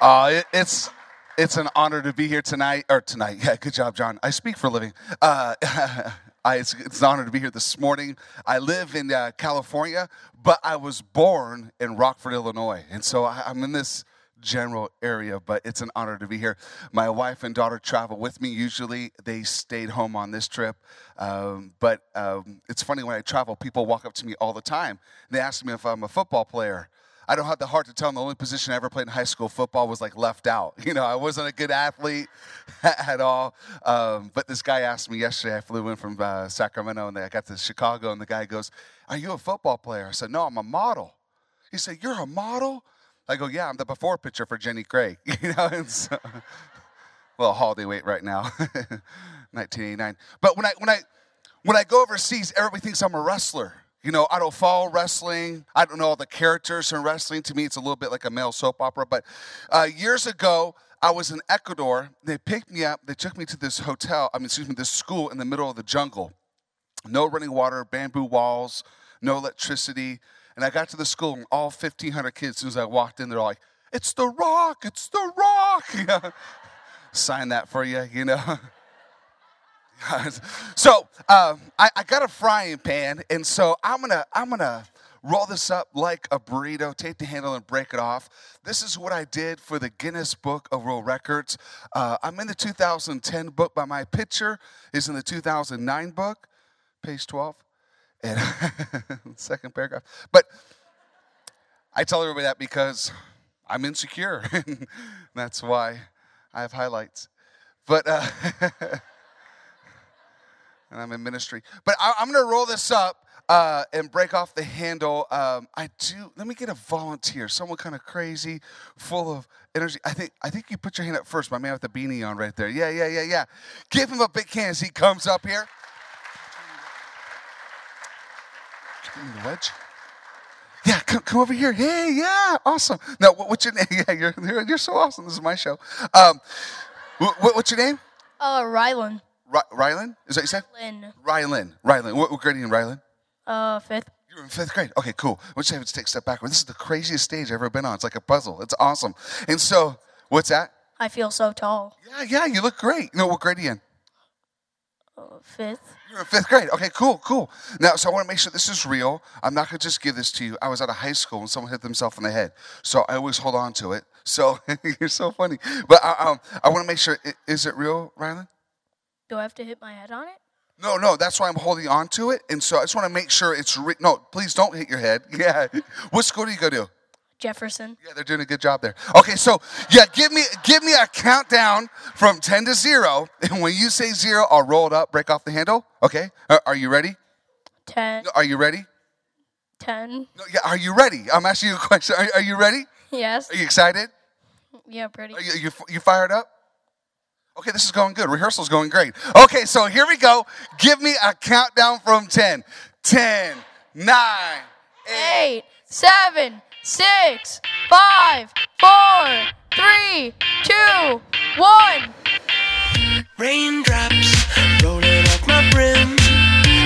Uh, it, it's it's an honor to be here tonight or tonight. Yeah, good job, John. I speak for a living. Uh, I, it's, it's, an honor to be here this morning. I live in uh, California, but I was born in Rockford, Illinois, and so I, I'm in this general area, but it's an honor to be here. My wife and daughter travel with me. Usually they stayed home on this trip. Um, but um, it's funny when I travel, people walk up to me all the time. They ask me if I'm a football player. I don't have the heart to tell them the only position I ever played in high school football was like left out. You know, I wasn't a good athlete at all. Um, but this guy asked me yesterday. I flew in from uh, Sacramento and I got to Chicago, and the guy goes, "Are you a football player?" I said, "No, I'm a model." He said, "You're a model?" I go, "Yeah, I'm the before picture for Jenny Craig." You know, and so, well, holiday weight right now, 1989. But when I when I when I go overseas, everybody thinks I'm a wrestler. You know, I don't follow wrestling. I don't know all the characters in wrestling. To me, it's a little bit like a male soap opera. But uh, years ago, I was in Ecuador. They picked me up. They took me to this hotel, I mean, excuse me, this school in the middle of the jungle. No running water, bamboo walls, no electricity. And I got to the school, and all 1,500 kids, as soon as I walked in, they're like, It's the rock, it's the rock. Sign that for you, you know. so um, I, I, got a frying pan, and so I'm gonna I'm gonna roll this up like a burrito, take the handle and break it off. This is what I did for the Guinness Book of World Records. Uh, I'm in the 2010 book, but my picture is in the 2009 book, page 12, and second paragraph. But I tell everybody that because I'm insecure, and that's why I have highlights. But. Uh, and I'm in ministry. But I, am going to roll this up uh, and break off the handle. Um, I do. Let me get a volunteer, someone kind of crazy, full of energy. I think. I think you put your hand up first. My man with the beanie on right there. Yeah, yeah, yeah, yeah. Give him a big hand as he comes up here. Give me the wedge. Yeah, come, come over here. Hey, yeah, awesome. Now, what, what's your name? Yeah, you're, you're, you're so awesome. This is my show. Um, what, what's your name? Uh, Rylan. Rylan? Is that you said? Rylan. Rylan. Rylan. What, what grade are you in, Rylan? Uh, fifth. You're in fifth grade. Okay, cool. Let's let's take a step backward. This is the craziest stage I've ever been on. It's like a puzzle. It's awesome. And so, what's that? I feel so tall. Yeah, yeah, you look great. You know, what grade are you in? Fifth. You're in fifth grade. Okay, cool, cool. Now, so I want to make sure this is real. I'm not going to just give this to you. I was out of high school and someone hit themselves in the head. So I always hold on to it. So you're so funny. But I, uh, um, I want to make sure, is it real, Rylan? Do I have to hit my head on it? No, no, that's why I'm holding on to it. And so I just want to make sure it's re- no, please don't hit your head. Yeah. What school do you go to? Jefferson. Yeah, they're doing a good job there. Okay, so yeah, give me give me a countdown from 10 to 0. And when you say 0, I'll roll it up, break off the handle. Okay? Are, are you ready? 10. Are you ready? 10. No, yeah, are you ready? I'm asking you a question. Are, are you ready? Yes. Are you excited? Yeah, pretty. Are you, you, you fired up? Okay, this is going good. Rehearsal's going great. Okay, so here we go. Give me a countdown from 10. 10, 9, 8, 7, 6, 5, 4, 3, 2, 1. Raindrops rolling off my brim.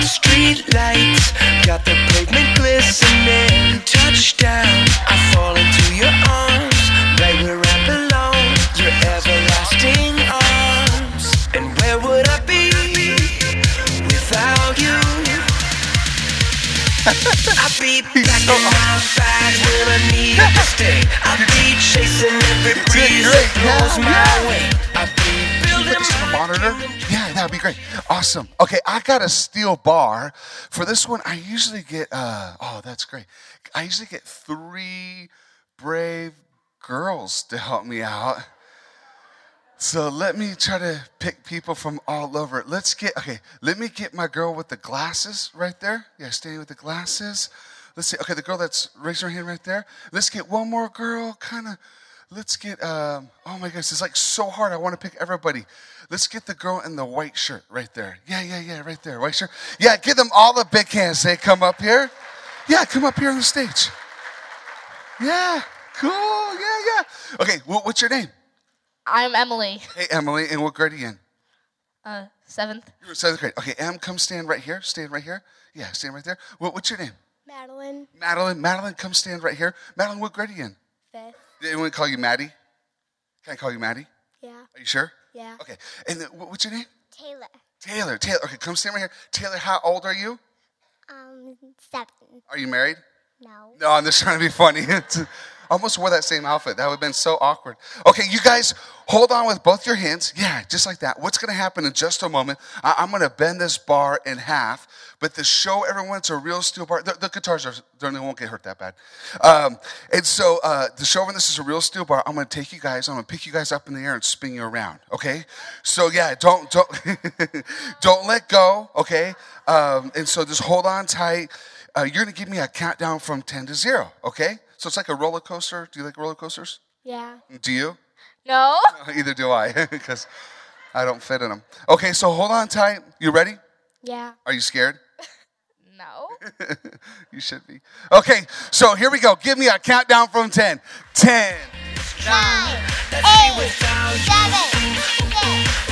Street lights got the pavement glistening. Touchdown, I fall into your arms. Right where I belong. Your everlasting be back in my bag when I need to stay. I'll be chasing every breeze that blows my way. I'd be building my monitor. Yeah, that'd be great. Awesome. Okay, I got a steel bar. For this one, I usually get, uh, oh, that's great. I usually get three brave girls to help me out. So let me try to pick people from all over. Let's get, okay, let me get my girl with the glasses right there. Yeah, staying with the glasses. Let's see, okay, the girl that's raising her hand right there. Let's get one more girl, kind of, let's get, um, oh my gosh, it's like so hard. I want to pick everybody. Let's get the girl in the white shirt right there. Yeah, yeah, yeah, right there, white shirt. Yeah, give them all the big hands. They come up here. Yeah, come up here on the stage. Yeah, cool, yeah, yeah. Okay, what's your name? I'm Emily. Hey, Emily, and what grade are you in? Uh, seventh. You're in seventh grade. Okay, Em, come stand right here. Stand right here. Yeah, stand right there. What, what's your name? Madeline. Madeline, Madeline, come stand right here. Madeline, what grade are you in? Fifth. Did anyone call you Maddie? Can I call you Maddie? Yeah. Are you sure? Yeah. Okay. And then, what- what's your name? Taylor. Taylor. Taylor. Okay, come stand right here. Taylor, how old are you? Um, seven. Are you married? No. No, I'm just trying to be funny. Almost wore that same outfit. That would have been so awkward. Okay, you guys hold on with both your hands. Yeah, just like that. What's going to happen in just a moment? I- I'm going to bend this bar in half, but to show everyone it's a real steel bar, the, the guitars are, they won't get hurt that bad. Um, and so uh, to show everyone this is a real steel bar, I'm going to take you guys, I'm going to pick you guys up in the air and spin you around. Okay? So yeah, don't don't don't let go. Okay? Um, and so just hold on tight. Uh, you're going to give me a countdown from 10 to 0, okay? So it's like a roller coaster. Do you like roller coasters? Yeah. Do you? No. Either do I, because I don't fit in them. Okay, so hold on tight. You ready? Yeah. Are you scared? no. you should be. Okay, so here we go. Give me a countdown from 10. 10, 9, 8, 7, 6,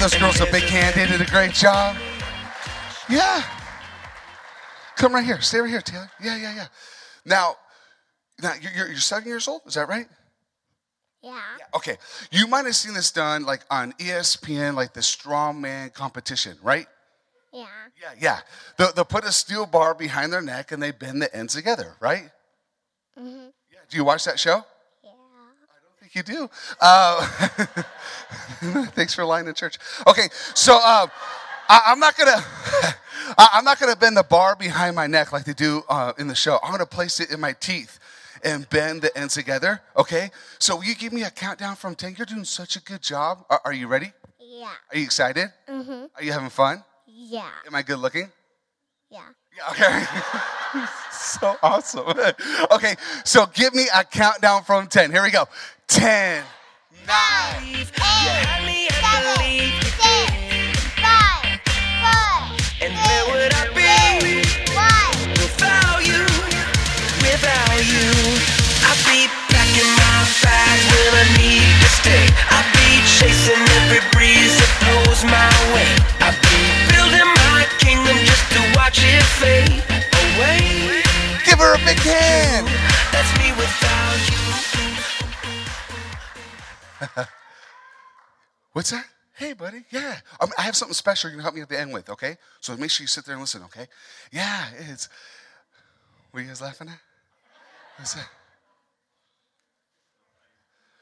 those girls a big hand. They did a great job. Yeah. Come right here. Stay right here, Taylor. Yeah, yeah, yeah. Now, now you're, you're, you're seven years old. Is that right? Yeah. Okay. You might have seen this done like on ESPN, like the strongman competition, right? Yeah. Yeah, yeah. They'll, they'll put a steel bar behind their neck and they bend the ends together, right? Mm-hmm. Yeah. Do you watch that show? Yeah. I think you do. Uh, thanks for lying in church. Okay, so uh, I, I'm not gonna. I'm not gonna bend the bar behind my neck like they do uh, in the show. I'm gonna place it in my teeth and bend the ends together. Okay. So will you give me a countdown from ten? You're doing such a good job. Are, are you ready? Yeah. Are you excited? Mm-hmm. Are you having fun? Yeah. Am I good looking? Yeah. Okay. so awesome. okay, so give me a countdown from 10. Here we go. 10, 9, You had me at believe you six, five, four, And where would I be one. without you? Without you, give her a big hand. That's me without you. What's that? Hey, buddy. Yeah. Um, I have something special you're going to help me at the end with, okay? So make sure you sit there and listen, okay? Yeah, it's. What are you guys laughing at? What's that?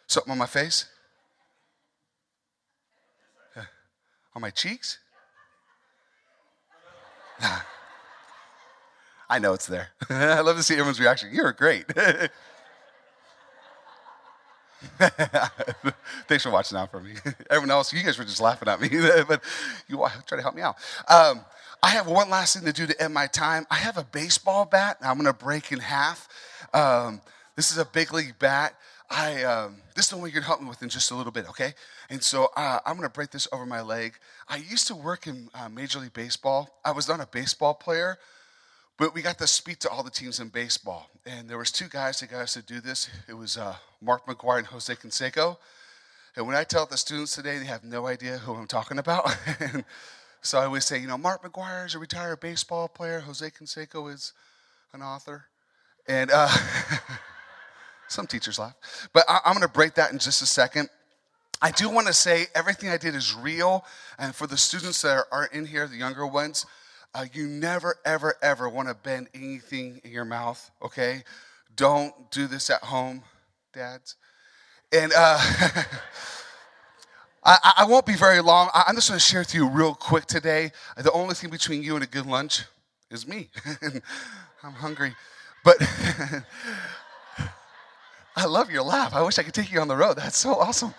Something on my face? Yeah. On my cheeks? Nah. I know it's there. I love to see everyone's reaction. You're great. Thanks for watching out for me. Everyone else, you guys were just laughing at me, but you try to help me out. Um, I have one last thing to do to end my time. I have a baseball bat. I'm going to break in half. Um, this is a big league bat. I um, this is the one you can help me with in just a little bit, okay? And so uh, I'm going to break this over my leg. I used to work in uh, Major League Baseball. I was not a baseball player, but we got to speak to all the teams in baseball, and there was two guys that got us to do this. It was uh, Mark McGwire and Jose Canseco. And when I tell the students today, they have no idea who I'm talking about. so I always say, you know, Mark McGwire is a retired baseball player. Jose Canseco is an author. And uh, some teachers laugh. But I, I'm going to break that in just a second. I do want to say everything I did is real. And for the students that are in here, the younger ones, uh, you never, ever, ever want to bend anything in your mouth, okay? Don't do this at home, dads. And uh, I, I won't be very long. I'm just going to share with you real quick today. The only thing between you and a good lunch is me. I'm hungry. But I love your laugh. I wish I could take you on the road. That's so awesome.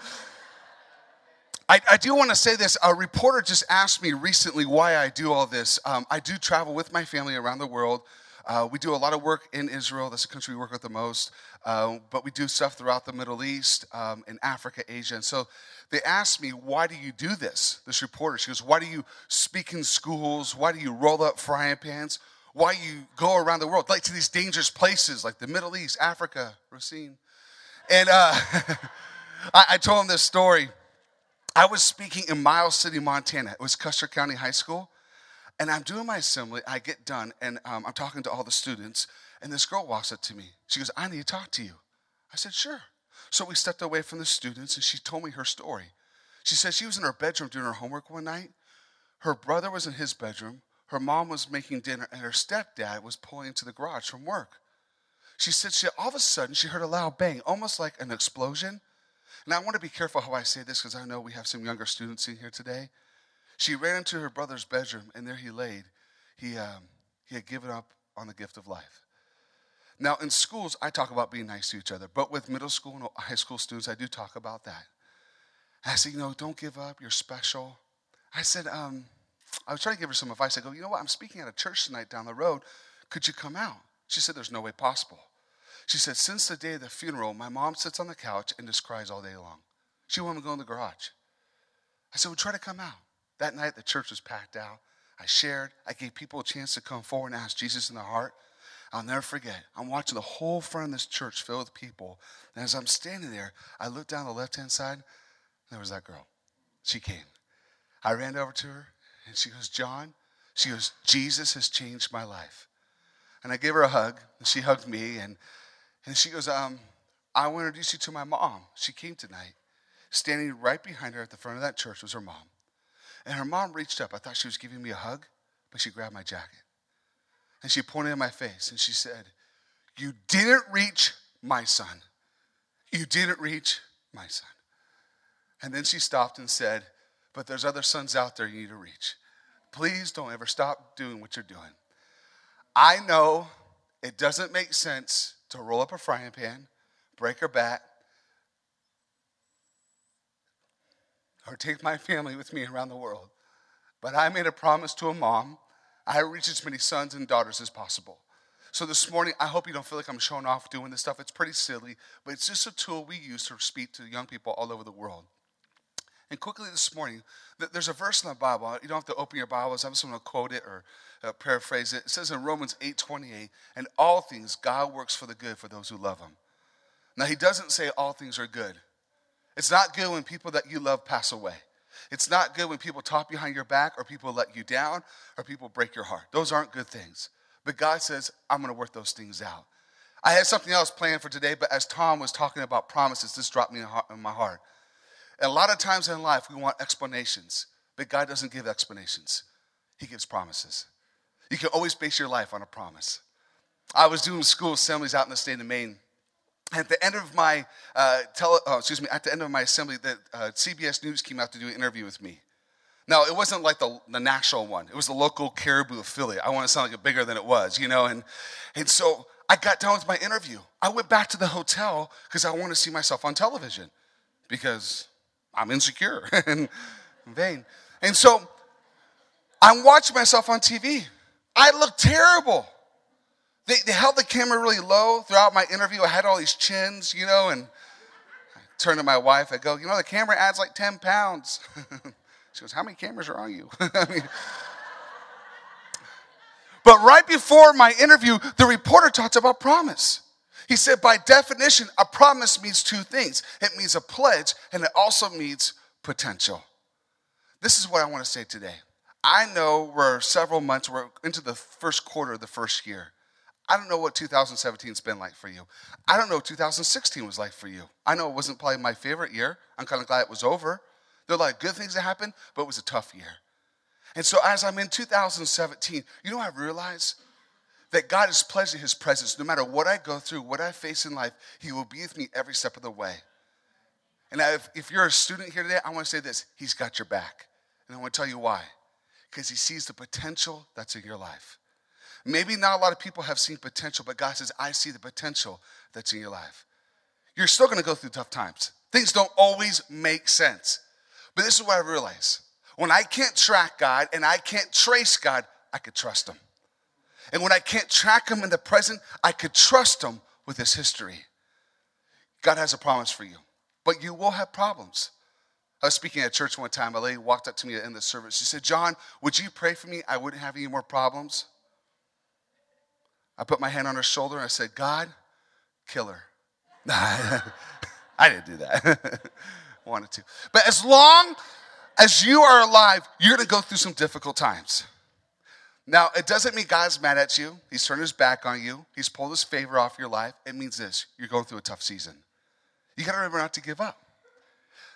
I, I do want to say this. A reporter just asked me recently why I do all this. Um, I do travel with my family around the world. Uh, we do a lot of work in Israel. That's the country we work with the most. Uh, but we do stuff throughout the Middle East, um, in Africa, Asia. And so they asked me, why do you do this? This reporter, she goes, why do you speak in schools? Why do you roll up frying pans? Why you go around the world, like to these dangerous places like the Middle East, Africa, Racine? And uh, I, I told him this story. I was speaking in Miles City, Montana. It was Custer County High School. And I'm doing my assembly. I get done, and um, I'm talking to all the students. And this girl walks up to me. She goes, I need to talk to you. I said, Sure. So we stepped away from the students, and she told me her story. She said she was in her bedroom doing her homework one night. Her brother was in his bedroom. Her mom was making dinner, and her stepdad was pulling into the garage from work. She said she all of a sudden she heard a loud bang, almost like an explosion. And I want to be careful how I say this because I know we have some younger students in here today. She ran into her brother's bedroom, and there he laid. He, um, he had given up on the gift of life. Now, in schools, I talk about being nice to each other, but with middle school and high school students, I do talk about that. I said, you know, don't give up, you're special. I said, um, I was trying to give her some advice. I go, you know what, I'm speaking at a church tonight down the road. Could you come out? She said, there's no way possible. She said, since the day of the funeral, my mom sits on the couch and just cries all day long. She won't even go in the garage. I said, well, try to come out. That night, the church was packed out. I shared. I gave people a chance to come forward and ask Jesus in their heart. I'll never forget. I'm watching the whole front of this church filled with people. And as I'm standing there, I look down the left hand side, and there was that girl. She came. I ran over to her, and she goes, John, she goes, Jesus has changed my life. And I gave her a hug, and she hugged me, and, and she goes, um, I want to introduce you to my mom. She came tonight. Standing right behind her at the front of that church was her mom. And her mom reached up. I thought she was giving me a hug, but she grabbed my jacket. And she pointed in my face and she said, You didn't reach my son. You didn't reach my son. And then she stopped and said, But there's other sons out there you need to reach. Please don't ever stop doing what you're doing. I know it doesn't make sense to roll up a frying pan, break her back, or take my family with me around the world. But I made a promise to a mom. I reach as many sons and daughters as possible. So this morning, I hope you don't feel like I'm showing off doing this stuff. It's pretty silly, but it's just a tool we use to speak to young people all over the world. And quickly this morning, there's a verse in the Bible. You don't have to open your Bibles. I'm just going to quote it or uh, paraphrase it. It says in Romans 8:28, "And all things God works for the good for those who love Him." Now He doesn't say all things are good. It's not good when people that you love pass away. It's not good when people talk behind your back or people let you down or people break your heart. Those aren't good things. But God says, I'm going to work those things out. I had something else planned for today, but as Tom was talking about promises, this dropped me in my heart. And a lot of times in life, we want explanations, but God doesn't give explanations, He gives promises. You can always base your life on a promise. I was doing school assemblies out in the state of Maine at the end of my uh, tele, oh, excuse me, at the end of my assembly, the uh, CBS News came out to do an interview with me. Now, it wasn't like the, the national one. It was the local Caribou affiliate. I want to sound like it bigger than it was, you know. And and so I got done with my interview. I went back to the hotel because I want to see myself on television because I'm insecure and vain. And so I'm watching myself on TV. I look terrible. They, they held the camera really low throughout my interview. I had all these chins, you know, and I turned to my wife. I go, you know, the camera adds like 10 pounds. she goes, how many cameras are on you? I mean, but right before my interview, the reporter talked about promise. He said, by definition, a promise means two things it means a pledge, and it also means potential. This is what I want to say today. I know we're several months, we're into the first quarter of the first year. I don't know what 2017's been like for you. I don't know what 2016 was like for you. I know it wasn't probably my favorite year. I'm kind of glad it was over. There are a lot of good things that happened, but it was a tough year. And so as I'm in 2017, you know I realize that God is pledged to his presence. No matter what I go through, what I face in life, he will be with me every step of the way. And if, if you're a student here today, I want to say this He's got your back. And I want to tell you why. Because he sees the potential that's in your life. Maybe not a lot of people have seen potential, but God says, I see the potential that's in your life. You're still to go through tough times. Things don't always make sense. But this is what I realize. When I can't track God and I can't trace God, I could trust Him. And when I can't track him in the present, I could trust him with his history. God has a promise for you, but you will have problems. I was speaking at church one time. A lady walked up to me in the service. She said, John, would you pray for me? I wouldn't have any more problems. I put my hand on her shoulder and I said, God, kill her. I didn't do that. Wanted to. But as long as you are alive, you're going to go through some difficult times. Now, it doesn't mean God's mad at you. He's turned his back on you. He's pulled his favor off your life. It means this you're going through a tough season. You got to remember not to give up.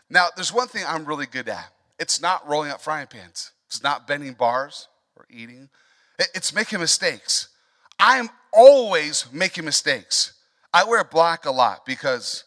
Now, there's one thing I'm really good at it's not rolling up frying pans, it's not bending bars or eating, it's making mistakes. I'm always making mistakes. I wear black a lot because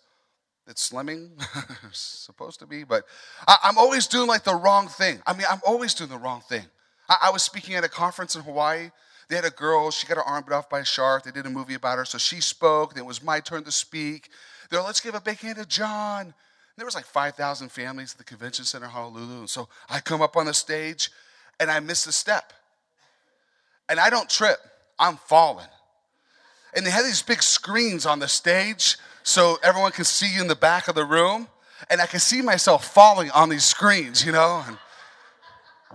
it's slimming, supposed to be, but I, am always doing like the wrong thing. I mean, I'm always doing the wrong thing. I, I was speaking at a conference in Hawaii. They had a girl, she got her arm bit off by a shark. They did a movie about her, so she spoke. Then it was my turn to speak. They're let's give a big hand to John. There was like 5,000 families at the convention center, Honolulu. And so I come up on the stage and I miss a step. And I don't trip, I'm falling. And they had these big screens on the stage so everyone can see you in the back of the room. And I can see myself falling on these screens, you know, and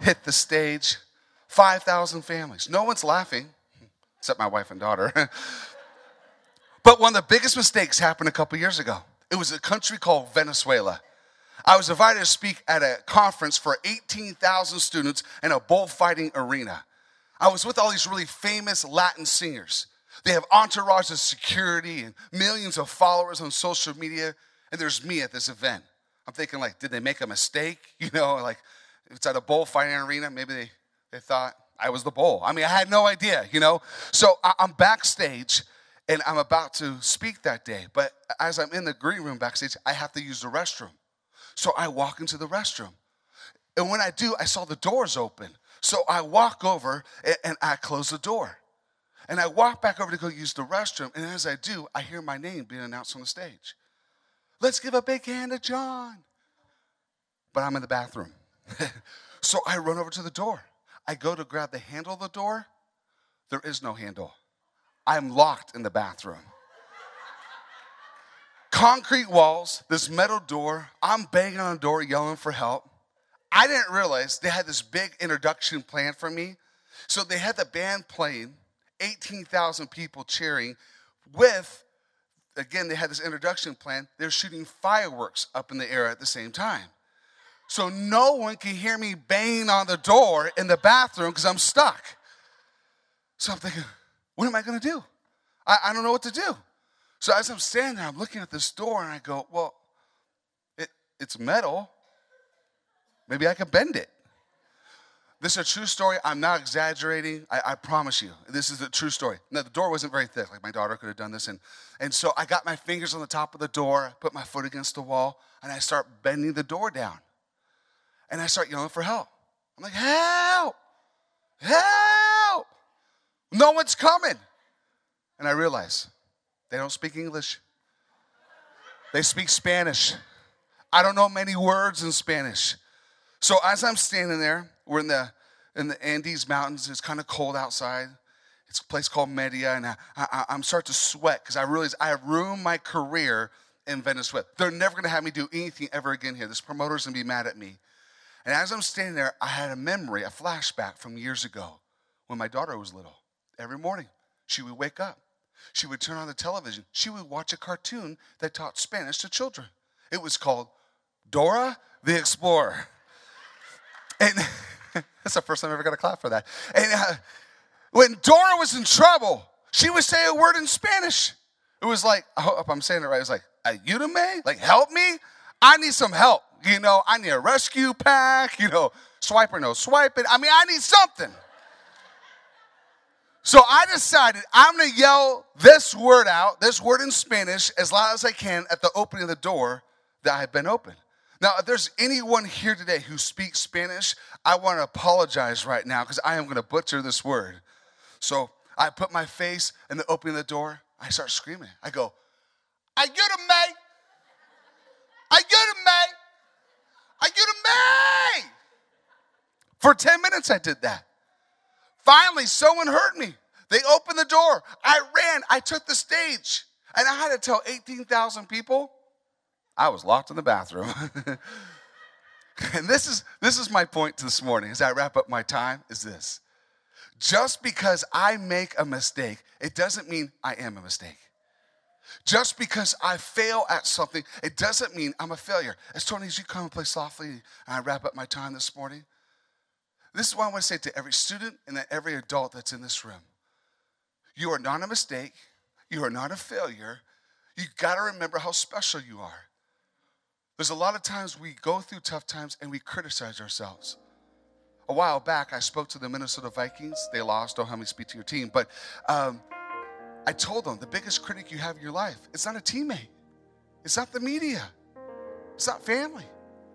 hit the stage. 5,000 families. No one's laughing, except my wife and daughter. but one of the biggest mistakes happened a couple years ago. It was a country called Venezuela. I was invited to speak at a conference for 18,000 students in a bullfighting arena. I was with all these really famous Latin singers. They have entourages of security and millions of followers on social media, and there's me at this event. I'm thinking, like, did they make a mistake? You know, like, it's at a bullfighting arena, maybe they, they thought I was the bull. I mean, I had no idea, you know? So I'm backstage and I'm about to speak that day, but as I'm in the green room backstage, I have to use the restroom. So I walk into the restroom. And when I do, I saw the doors open. So I walk over and, and I close the door. And I walk back over to go use the restroom. And as I do, I hear my name being announced on the stage. Let's give a big hand to John. But I'm in the bathroom. so I run over to the door. I go to grab the handle of the door. There is no handle. I'm locked in the bathroom. Concrete walls, this metal door. I'm banging on the door, yelling for help. I didn't realize they had this big introduction plan for me. So they had the band playing, 18,000 people cheering, with, again, they had this introduction plan. They're shooting fireworks up in the air at the same time. So no one can hear me banging on the door in the bathroom because I'm stuck. So I'm thinking, what am I going to do? I, I don't know what to do. So as I'm standing there, I'm looking at this door and I go, well, it, it's metal. Maybe I can bend it. This is a true story. I'm not exaggerating. I, I, promise you. This is a true story. Now, the door wasn't very thick. Like my daughter could have done this. And, and so I got my fingers on the top of the door, put my foot against the wall, and I start bending the door down. And I start yelling for help. I'm like, help! Help! No one's coming. And I realize they don't speak English, they speak Spanish. I don't know many words in Spanish. So as I'm standing there, we're in the in the Andes Mountains. It's kind of cold outside. It's a place called Mérida, and I, I, I'm starting to sweat because I realize I have ruined my career in Venezuela. They're never going to have me do anything ever again here. This promoter's going to be mad at me. And as I'm standing there, I had a memory, a flashback from years ago when my daughter was little. Every morning, she would wake up. She would turn on the television. She would watch a cartoon that taught Spanish to children. It was called Dora the Explorer. And that's the first time I ever got a clap for that. And uh, when Dora was in trouble, she would say a word in Spanish. It was like, I hope I'm saying it right. It was like, ayúdame, like help me. I need some help. You know, I need a rescue pack. You know, swipe or no swipe it. I mean, I need something. So I decided I'm going to yell this word out, this word in Spanish, as loud as I can at the opening of the door that I had been opened. Now, if there's anyone here today who speaks Spanish, I want to apologize right now because I am going to butcher this word. So I put my face in the opening of the door. I start screaming. I go, Ayúdame! Ayúdame! Ayúdame! For 10 minutes, I did that. Finally, someone heard me. They opened the door. I ran. I took the stage. And I had to tell 18,000 people I was locked in the bathroom. and this is this is my point this morning as I wrap up my time is this. Just because I make a mistake, it doesn't mean I am a mistake. Just because I fail at something, it doesn't mean I'm a failure. As Tony, as you come and play softly, and I wrap up my time this morning, this is what I want to say to every student and that every adult that's in this room. You are not a mistake. You are not a failure. You got to remember how special you are. There's a lot of times we go through tough times and we criticize ourselves. A while back, I spoke to the Minnesota Vikings. They lost. Don't have me speak to your team, but um, I told them the biggest critic you have in your life, it's not a teammate. It's not the media. It's not family.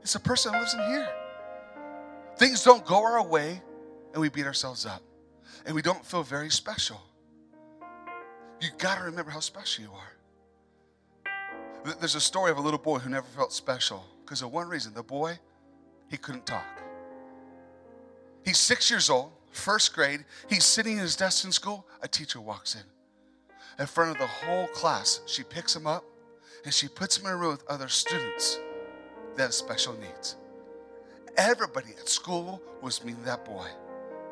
It's a person who lives in here. Things don't go our way and we beat ourselves up. And we don't feel very special. You got to remember how special you are. There's a story of a little boy who never felt special because of one reason. The boy, he couldn't talk. He's six years old, first grade. He's sitting in his desk in school. A teacher walks in in front of the whole class. She picks him up and she puts him in a room with other students that have special needs. Everybody at school was meeting that boy.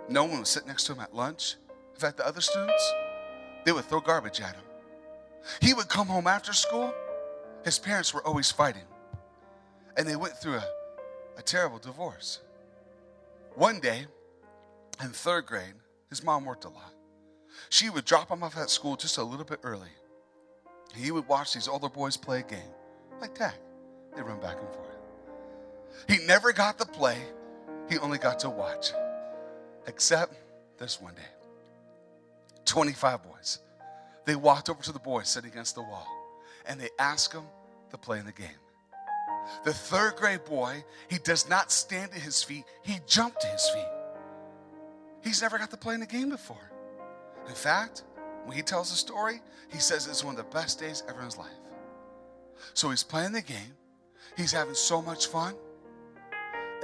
No one would sit next to him at lunch. In fact, the other students, they would throw garbage at him. He would come home after school. His parents were always fighting. And they went through a, a terrible divorce. One day, in third grade, his mom worked a lot. She would drop him off at school just a little bit early. He would watch these older boys play a game, like tag. They run back and forth. He never got to play, he only got to watch. Except this one day. 25 boys. They walked over to the boy sitting against the wall and they asked him to play in the game. The third grade boy, he does not stand to his feet, he jumped to his feet. He's never got to play in the game before. In fact, when he tells the story, he says it's one of the best days ever in his life. So he's playing the game, he's having so much fun,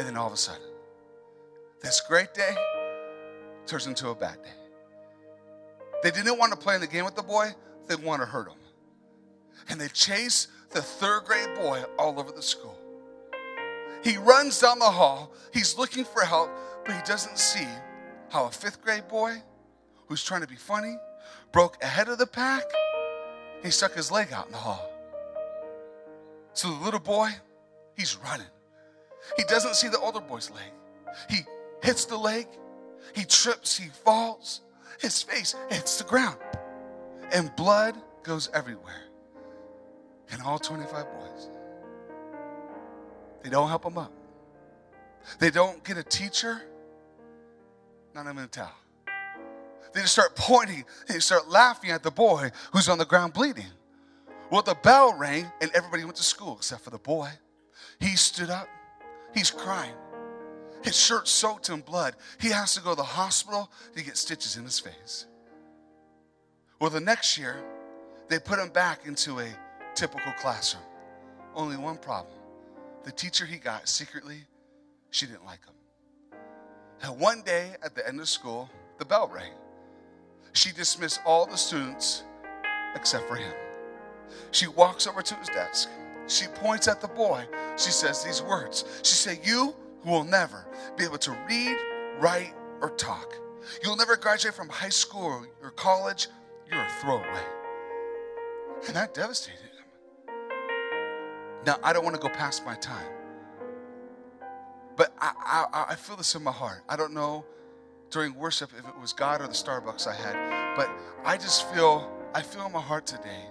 and then all of a sudden, this great day turns into a bad day. They didn't want to play in the game with the boy, they want to hurt him. And they chase the third grade boy all over the school. He runs down the hall, he's looking for help, but he doesn't see how a fifth grade boy who's trying to be funny broke ahead of the pack. He stuck his leg out in the hall. So the little boy, he's running. He doesn't see the older boy's leg. He hits the leg, he trips, he falls, his face hits the ground, and blood goes everywhere. And all 25 boys, they don't help him up. They don't get a teacher, not even a towel. They just start pointing, they start laughing at the boy who's on the ground bleeding. Well, the bell rang and everybody went to school except for the boy. He stood up, he's crying. His shirt soaked in blood. He has to go to the hospital to get stitches in his face. Well, the next year, they put him back into a typical classroom. Only one problem the teacher he got secretly, she didn't like him. And one day at the end of school, the bell rang. She dismissed all the students except for him. She walks over to his desk. She points at the boy. She says these words. She said, You will never be able to read, write, or talk. You'll never graduate from high school or college. You're a throwaway. And that devastated him. Now, I don't want to go past my time. But I, I, I feel this in my heart. I don't know during worship if it was God or the Starbucks I had, but I just feel, I feel in my heart today.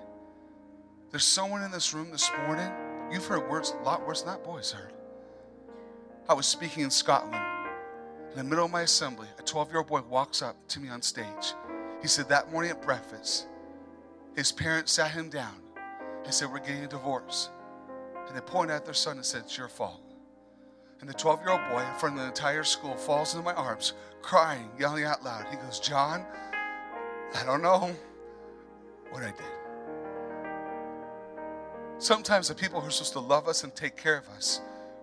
There's someone in this room this morning, you've heard words a lot worse than that boy's heard. I was speaking in Scotland. In the middle of my assembly, a 12 year old boy walks up to me on stage. He said that morning at breakfast, his parents sat him down and said, We're getting a divorce. And they pointed at their son and said, It's your fault. And the 12 year old boy in front of the entire school falls into my arms, crying, yelling out loud. He goes, John, I don't know what I did. Sometimes the people who are supposed to love us and take care of us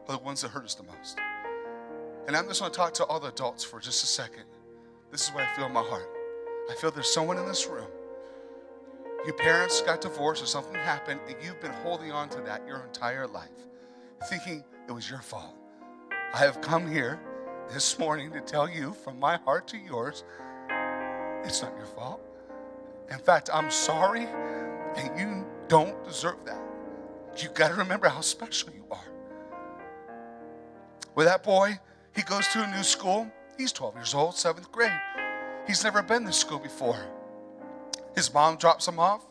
are the ones that hurt us the most. And I'm just going to talk to all the adults for just a second. This is what I feel in my heart. I feel there's someone in this room. Your parents got divorced or something happened, and you've been holding on to that your entire life, thinking it was your fault. I have come here this morning to tell you from my heart to yours, it's not your fault. In fact, I'm sorry, and you don't deserve that. You got to remember how special you are. With that boy, he goes to a new school. He's 12 years old, seventh grade. He's never been to school before. His mom drops him off.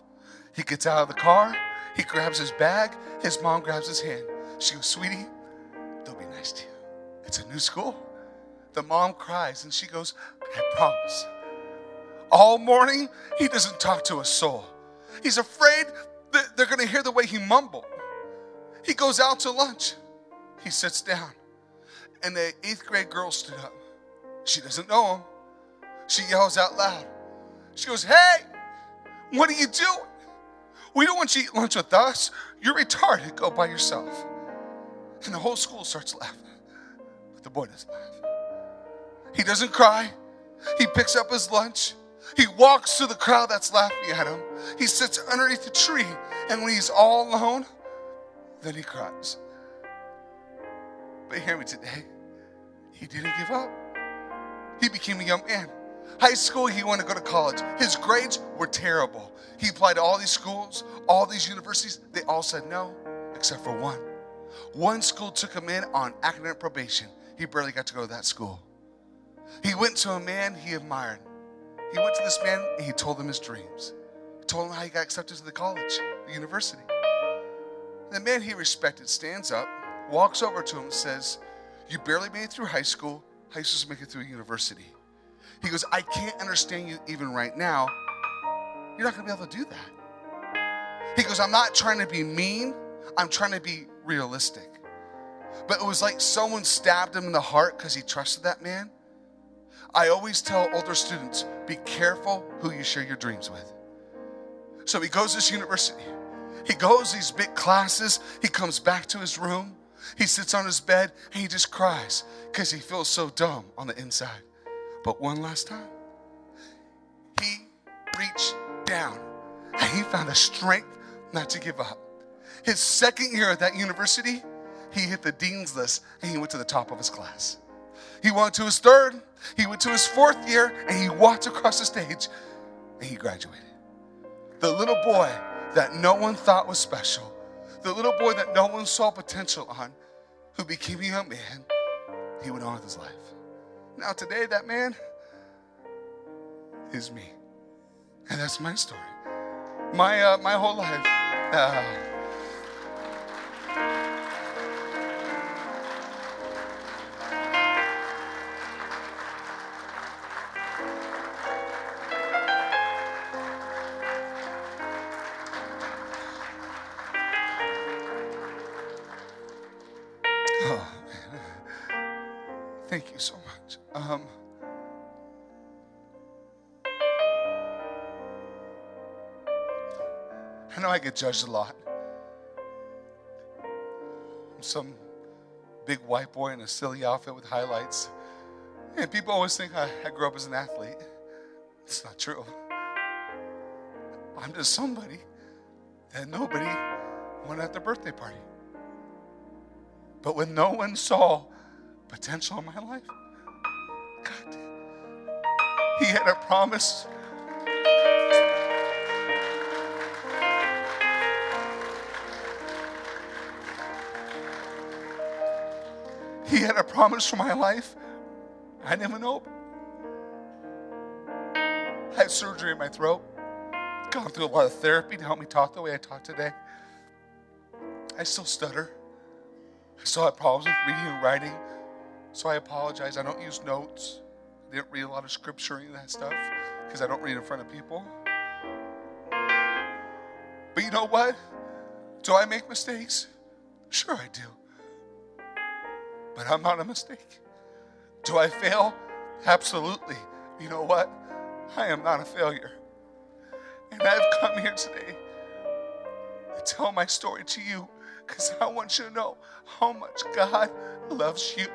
He gets out of the car. He grabs his bag. His mom grabs his hand. She goes, Sweetie, they'll be nice to you. It's a new school. The mom cries and she goes, I promise. All morning, he doesn't talk to a soul. He's afraid that they're going to hear the way he mumbled. He goes out to lunch. He sits down. And the eighth grade girl stood up. She doesn't know him. She yells out loud. She goes, Hey, what are you doing? We don't want you to eat lunch with us. You're retarded. Go by yourself. And the whole school starts laughing. But the boy doesn't laugh. He doesn't cry. He picks up his lunch. He walks to the crowd that's laughing at him. He sits underneath a tree. And when he's all alone, then he cries. But hear me today. He didn't give up. He became a young man. High school, he wanted to go to college. His grades were terrible. He applied to all these schools, all these universities. They all said no, except for one. One school took him in on academic probation. He barely got to go to that school. He went to a man he admired. He went to this man and he told him his dreams. He told him how he got accepted to the college, the university. The man he respected stands up, walks over to him, and says, You barely made it through high school. How are you supposed to make it through university? He goes, I can't understand you even right now. You're not going to be able to do that. He goes, I'm not trying to be mean, I'm trying to be realistic. But it was like someone stabbed him in the heart because he trusted that man. I always tell older students be careful who you share your dreams with. So he goes to this university. He goes these big classes. He comes back to his room. He sits on his bed and he just cries because he feels so dumb on the inside. But one last time, he reached down and he found the strength not to give up. His second year at that university, he hit the dean's list and he went to the top of his class. He went to his third, he went to his fourth year, and he walked across the stage and he graduated. The little boy that no one thought was special, the little boy that no one saw potential on, who became a young man, he went on with his life. Now, today, that man is me. And that's my story. My, uh, my whole life. Uh, Um, I know I get judged a lot. I'm some big white boy in a silly outfit with highlights. And people always think I, I grew up as an athlete. It's not true. I'm just somebody that nobody wanted at their birthday party. But when no one saw potential in my life, God. He had a promise. He had a promise for my life. I even know. I had surgery in my throat. Gone through a lot of therapy to help me talk the way I talk today. I still stutter. I still have problems with reading and writing. So I apologize. I don't use notes. I didn't read a lot of scripture of that stuff because I don't read in front of people. But you know what? Do I make mistakes? Sure, I do. But I'm not a mistake. Do I fail? Absolutely. You know what? I am not a failure. And I've come here today to tell my story to you because I want you to know how much God loves you.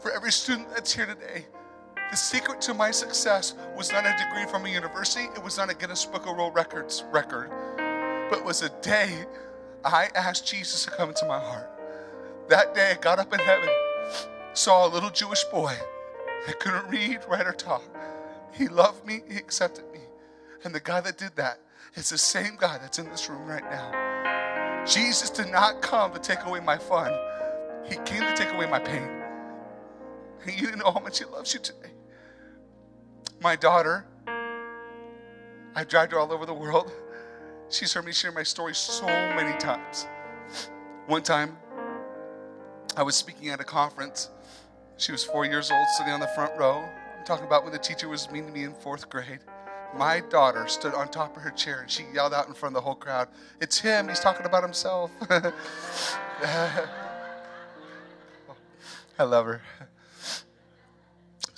For every student that's here today, The secret to my success was not a degree from a university, it was not a Guinness Book of World Records record, but was a day I asked Jesus to come into my heart. That day I got up in heaven, saw a little Jewish boy that couldn't read, write, or talk. He loved me, he accepted me. And the guy that did that is the same guy that's in this room right now. Jesus did not come to take away my fun, He came to take away my pain. You know how much He loves you today. My daughter, I've dragged her all over the world. She's heard me share my story so many times. One time, I was speaking at a conference. She was four years old, sitting on the front row. I'm talking about when the teacher was mean to me in fourth grade. My daughter stood on top of her chair and she yelled out in front of the whole crowd, It's him, he's talking about himself. I love her.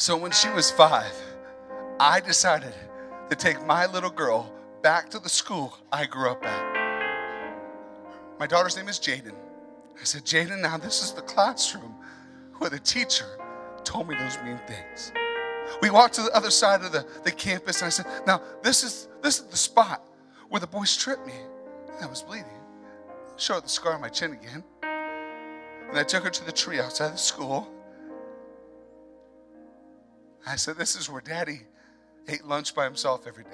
So when she was five, I decided to take my little girl back to the school I grew up at. My daughter's name is Jaden. I said, Jaden, now this is the classroom where the teacher told me those mean things. We walked to the other side of the, the campus and I said, now this is this is the spot where the boys tripped me. And I was bleeding. Showed the scar on my chin again. And I took her to the tree outside the school. I said, This is where daddy ate lunch by himself every day.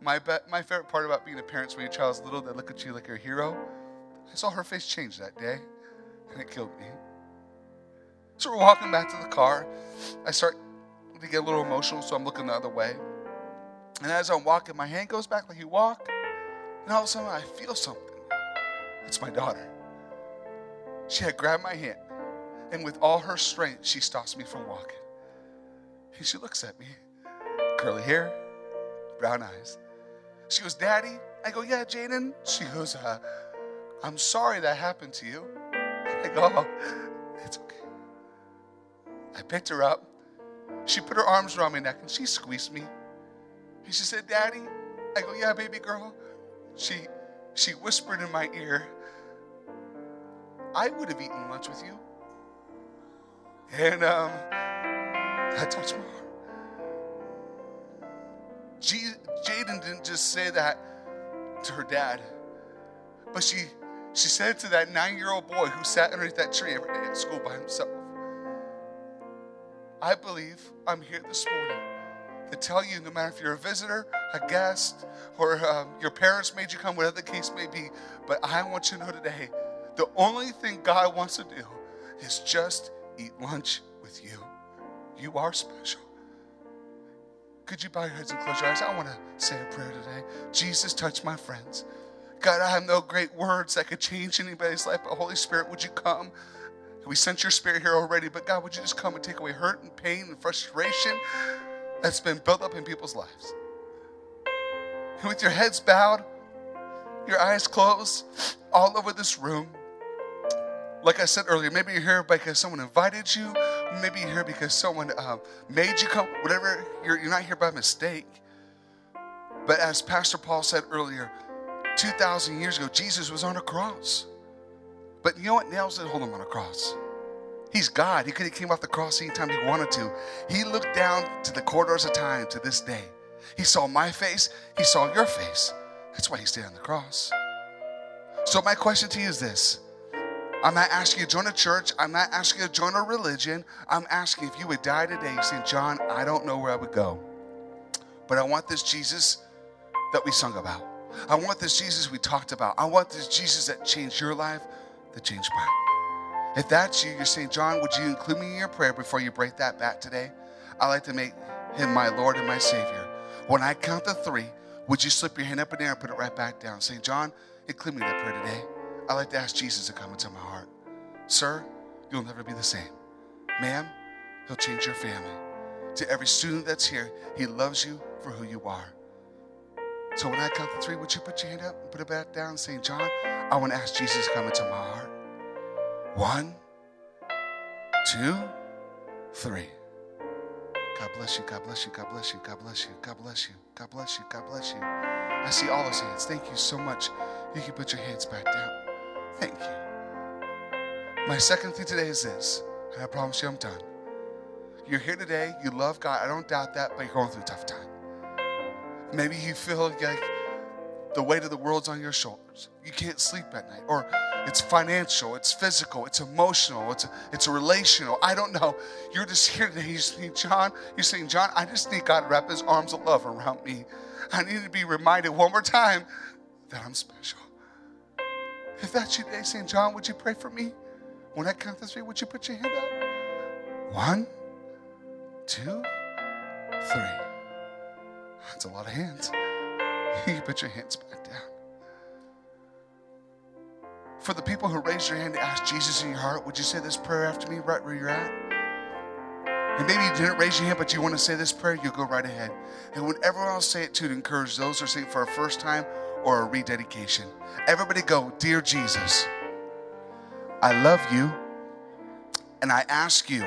My, be- my favorite part about being a parent is when your child's little, they look at you like you're a hero. I saw her face change that day, and it killed me. So we're walking back to the car. I start to get a little emotional, so I'm looking the other way. And as I'm walking, my hand goes back like you walk, and all of a sudden I feel something. It's my daughter. She had grabbed my hand, and with all her strength, she stops me from walking. And she looks at me, curly hair, brown eyes. She goes, Daddy? I go, Yeah, Jaden. She goes, uh, I'm sorry that happened to you. I go, oh, It's okay. I picked her up. She put her arms around my neck and she squeezed me. And she said, Daddy? I go, Yeah, baby girl. She, she whispered in my ear, I would have eaten lunch with you. And um, I touched my heart. G- Jaden didn't just say that to her dad, but she she said it to that nine-year-old boy who sat underneath that tree every day at school by himself. I believe I'm here this morning to tell you, no matter if you're a visitor, a guest, or um, your parents made you come, whatever the case may be, but I want you to know today, the only thing God wants to do is just eat lunch with you. You are special. Could you bow your heads and close your eyes? I want to say a prayer today. Jesus, touch my friends. God, I have no great words that could change anybody's life, but Holy Spirit, would you come? We sent your spirit here already, but God, would you just come and take away hurt and pain and frustration that's been built up in people's lives? And with your heads bowed, your eyes closed, all over this room, like I said earlier, maybe you're here because someone invited you. Maybe you're here because someone um, made you come. Whatever, you're, you're not here by mistake. But as Pastor Paul said earlier, 2,000 years ago, Jesus was on a cross. But you know what nails didn't hold him on a cross? He's God. He could have came off the cross anytime he wanted to. He looked down to the corridors of time to this day. He saw my face. He saw your face. That's why he stayed on the cross. So my question to you is this. I'm not asking you to join a church. I'm not asking you to join a religion. I'm asking if you would die today saying, John, I don't know where I would go. But I want this Jesus that we sung about. I want this Jesus we talked about. I want this Jesus that changed your life, that changed mine. If that's you, you're saying, John, would you include me in your prayer before you break that back today? I'd like to make him my Lord and my Savior. When I count to three, would you slip your hand up in the air and put it right back down? Saying, John, include me in that prayer today. I'd like to ask Jesus to come into my heart. Sir, you'll never be the same. Ma'am, he'll change your family. To every student that's here, he loves you for who you are. So when I count to three, would you put your hand up and put it back down, saying, John, I want to ask Jesus to come into my heart. One, two, three. God bless you, God bless you, God bless you, God bless you, God bless you, God bless you, God bless you. I see all those hands. Thank you so much. You can put your hands back down. My second thing today is this, and I promise you I'm done. You're here today, you love God, I don't doubt that, but you're going through a tough time. Maybe you feel like the weight of the world's on your shoulders. You can't sleep at night. Or it's financial, it's physical, it's emotional, it's, it's relational. I don't know. You're just here today. You're saying, John, you're saying, John, I just need God to wrap his arms of love around me. I need to be reminded one more time that I'm special. If that's you today, saying, John, would you pray for me? When I count to three, would you put your hand up? One, two, three. That's a lot of hands. You put your hands back down. For the people who raised your hand to ask Jesus in your heart, would you say this prayer after me right where you're at? And maybe you didn't raise your hand, but you want to say this prayer, you go right ahead. And when everyone else say it too, to encourage those who are saying it for a first time or a rededication. Everybody go, Dear Jesus, I love you, and I ask you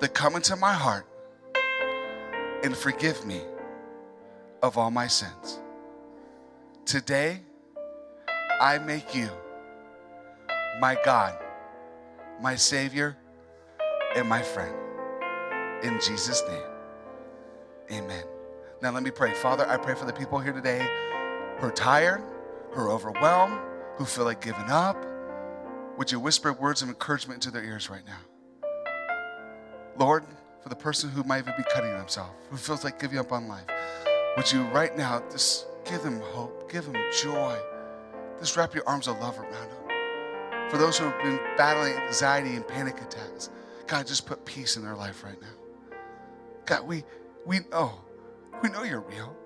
to come into my heart and forgive me of all my sins. Today, I make you my God, my Savior, and my friend. In Jesus' name, amen. Now, let me pray. Father, I pray for the people here today who are tired, who are overwhelmed, who feel like giving up. Would you whisper words of encouragement into their ears right now? Lord, for the person who might even be cutting themselves, who feels like giving up on life, would you right now just give them hope, give them joy, just wrap your arms of love around them. For those who have been battling anxiety and panic attacks, God, just put peace in their life right now. God, we we know, we know you're real.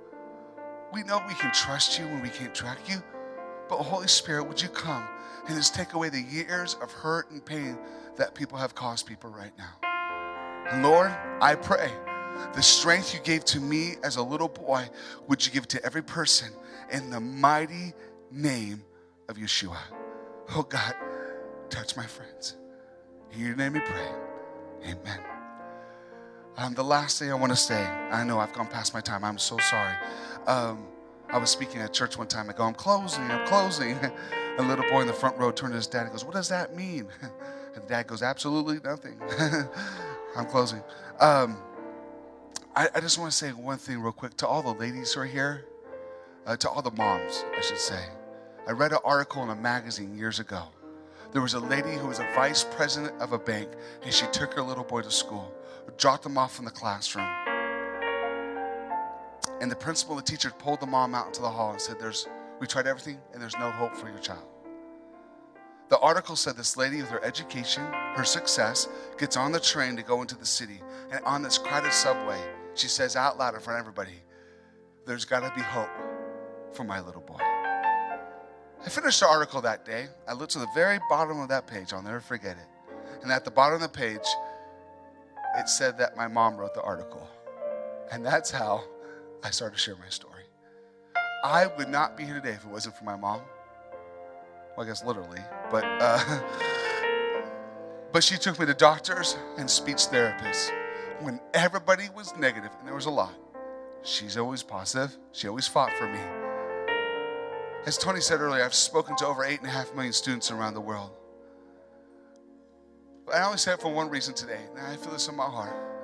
We know we can trust you when we can't track you. But Holy Spirit, would you come and just take away the years of hurt and pain that people have caused people right now? And Lord, I pray the strength you gave to me as a little boy, would you give to every person in the mighty name of Yeshua. Oh God, touch my friends. In your name we pray. Amen. Um, the last thing I want to say, I know I've gone past my time. I'm so sorry. Um, I was speaking at church one time. I go, I'm closing, I'm closing. A little boy in the front row turned to his dad and goes, What does that mean? And the dad goes, Absolutely nothing. I'm closing. Um, I, I, just want to say one thing real quick to all the ladies who are here, uh, to all the moms, I should say. I read an article in a magazine years ago. There was a lady who was a vice president of a bank, and she took her little boy to school, dropped him off in the classroom. And the principal, the teacher, pulled the mom out into the hall and said, There's we tried everything, and there's no hope for your child. The article said this lady, with her education, her success, gets on the train to go into the city. And on this crowded subway, she says out loud in front of everybody, There's got to be hope for my little boy. I finished the article that day. I looked to the very bottom of that page. I'll never forget it. And at the bottom of the page, it said that my mom wrote the article. And that's how I started to share my story. I would not be here today if it wasn't for my mom. Well, I guess literally, but uh, but she took me to doctors and speech therapists when everybody was negative, and there was a lot. She's always positive. She always fought for me. As Tony said earlier, I've spoken to over eight and a half million students around the world. But I only say it for one reason today, and I feel this in my heart.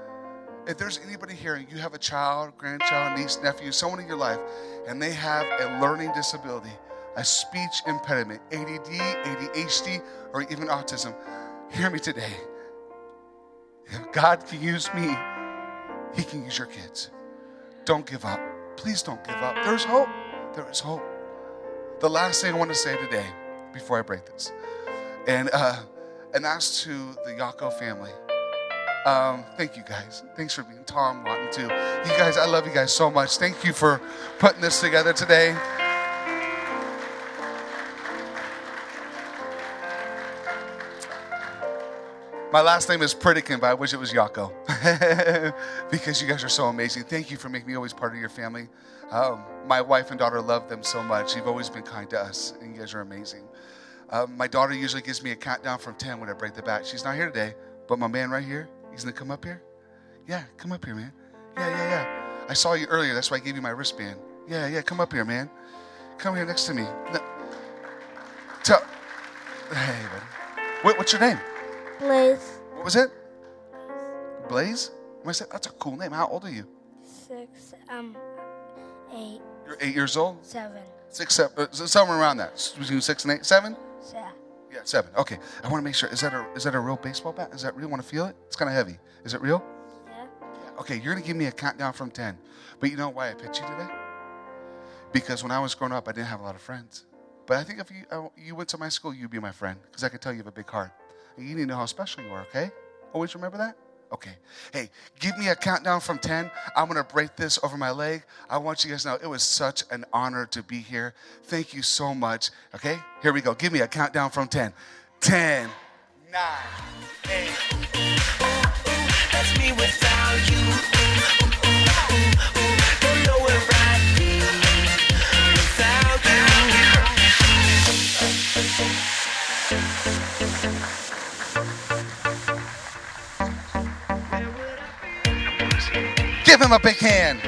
If there's anybody here and you have a child, grandchild, niece, nephew, someone in your life, and they have a learning disability, a speech impediment, ADD, ADHD, or even autism, hear me today. If God can use me, He can use your kids. Don't give up. Please don't give up. There's hope. There is hope. The last thing I want to say today, before I break this, and uh, and that's to the Yako family. Um, thank you guys. Thanks for being Tom, Lawton too. You guys, I love you guys so much. Thank you for putting this together today. My last name is Pritikin, but I wish it was Yako because you guys are so amazing. Thank you for making me always part of your family. Um, my wife and daughter love them so much. You've always been kind to us, and you guys are amazing. Um, my daughter usually gives me a countdown from 10 when I break the bat. She's not here today, but my man right here, he's gonna come up here. Yeah, come up here, man. Yeah, yeah, yeah. I saw you earlier. That's why I gave you my wristband. Yeah, yeah, come up here, man. Come here next to me. No. Tell. Hey, buddy. What, what's your name? Liz. What was it? Blaze? I said, that's a cool name? How old are you? Six, um, eight, You're eight years old. seven, Six, seven, uh, so somewhere around that. Between six and eight, seven. yeah. Yeah, seven. Okay. I want to make sure. Is that a is that a real baseball bat? Is that real? Want to feel it? It's kind of heavy. Is it real? Yeah. Okay, you're gonna give me a countdown from ten. But you know why I picked you today? Because when I was growing up, I didn't have a lot of friends. But I think if you you went to my school, you'd be my friend because I could tell you have a big heart. And you need to know how special you are. Okay? Always remember that. Okay. Hey, give me a countdown from ten. I'm gonna break this over my leg. I want you guys to know it was such an honor to be here. Thank you so much. Okay? Here we go. Give me a countdown from ten. Ten. Nine. Eight. That's me without you. Ooh, ooh, ooh, Give him a big hand.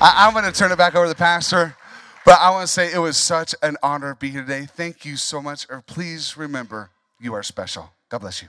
I, I'm going to turn it back over to the pastor, but I want to say it was such an honor to be here today. Thank you so much. Or please remember, you are special. God bless you.